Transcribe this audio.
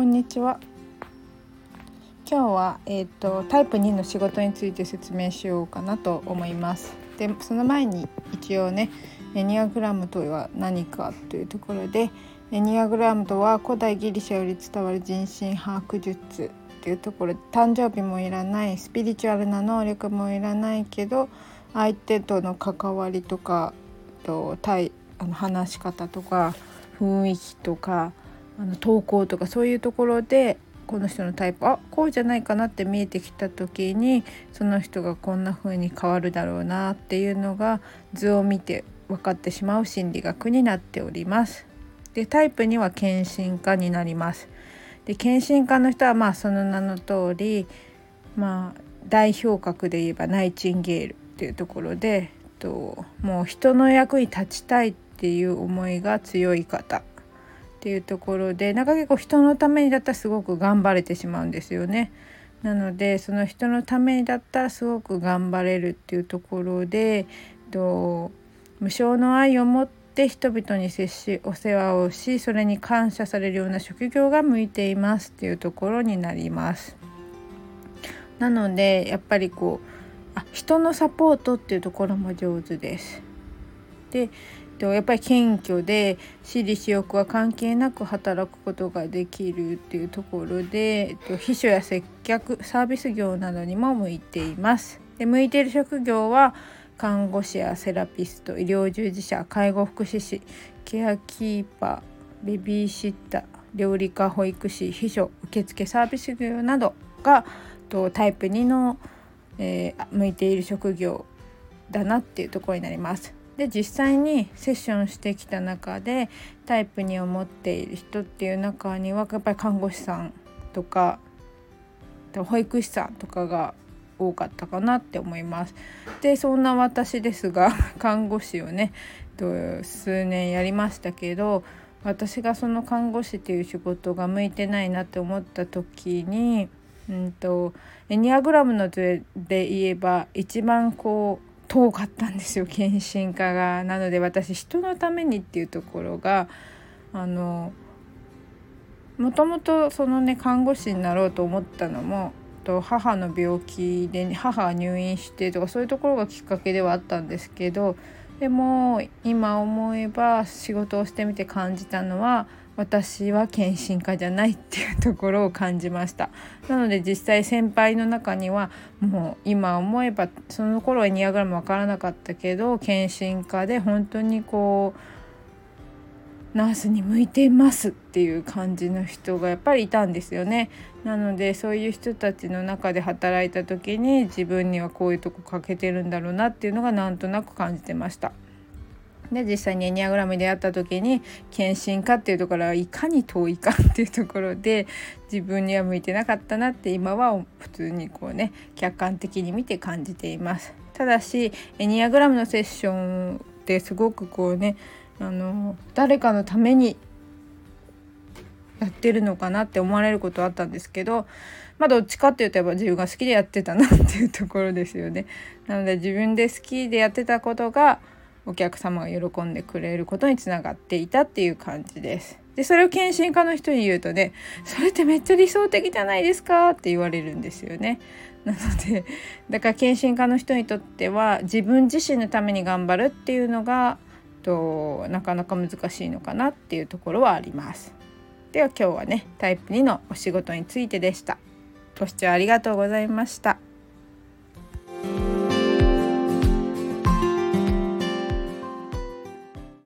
こんにちは。今日は、えーと、タイプ2の仕事について説明しようかなと思います。でその前に一応ねエニアグラムとは何かというところでエニアグラムとは古代ギリシャより伝わる人心把握術というところで誕生日もいらないスピリチュアルな能力もいらないけど相手との関わりとかと対あの話し方とか雰囲気とかあの投稿とかそういうところでこの人のタイプあこうじゃないかなって見えてきた時にその人がこんな風に変わるだろうなっていうのが図を見て分かってしまう心理学になっております。でタイプには献身家になります。で献身家の人はまあその名の通りまあ代表格で言えばナイチンゲールっていうところでともう人の役に立ちたいっていう思いが強い方っていうところでなんか結構人のためにだったらすごく頑張れてしまうんですよね。なのでその人のためにだったらすごく頑張れるっていうところでと無償の愛を持って人々に接しお世話をしそれに感謝されるような職業が向いていますっていうところになります。なのでやっぱりこうあ人のサポートっていうところも上手です。でとやっぱり謙虚で私利私欲は関係なく働くことができるっていうところでえっと秘書や接客サービス業などにも向いています。で向いている職業は看護師やセラピスト医療従事者介護福祉士ケアキーパーベビーシッター料理家保育士秘書受付サービス業などがとタイプ2の、えー、向いている職業だなっていうところになります。で実際にセッションしてきた中でタイプに思っている人っていう中にはやっぱり看護師さんとか保育士さんとかが多かったかなって思います。でそんな私ですが 看護師をね数年やりましたけど私がその看護師っていう仕事が向いてないなって思った時に、うんと、エニアグラムの図で言えば一番こう遠かったんですよ献身家が。なので私人のためにっていうところがあのもともとそのね看護師になろうと思ったのもと母の病気で母が入院してとかそういうところがきっかけではあったんですけどでも今思えば仕事をしてみて感じたのは私は献身家じゃないっていうところを感じました。なので実際先輩の中にはもう今思えばその頃はエニアグラム分からなかったけど献身家で本当にこうナースに向いてますっていう感じの人がやっぱりいたんですよね。なのでそういう人たちの中で働いた時に自分にはこういうとこ欠けてるんだろうなっていうのがなんとなく感じてました。で実際にエニアグラムで会った時に献身かっていうところはいかに遠いかっていうところで自分には向いてなかったなって今は普通にこうね客観的に見て感じています。ただしエニアグラムのセッションってすごくこうねあの誰かのためにやってるのかなって思われることあったんですけどまあどっちかっていうとやっぱ自分が好きでやってたなっていうところですよね。なので自分で好きでやってたことがお客様が喜んでくれることにつながっていたっていう感じです。でそれを検診家の人に言うとね「それってめっちゃ理想的じゃないですか」って言われるんですよね。なのでだから検診家の人にとっては自分自身のために頑張るっていうのがとなかなか難しいのかなっていうところはあります。では今日はねタイプ2のお仕事についてでした。ご視聴ありがとうございました。